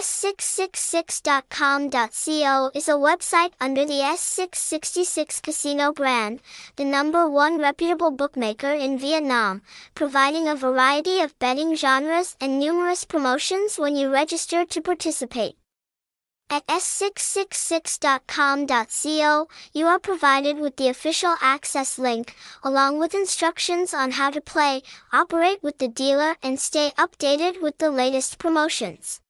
S666.com.co is a website under the S666 Casino brand, the number one reputable bookmaker in Vietnam, providing a variety of betting genres and numerous promotions when you register to participate. At s666.com.co, you are provided with the official access link, along with instructions on how to play, operate with the dealer and stay updated with the latest promotions.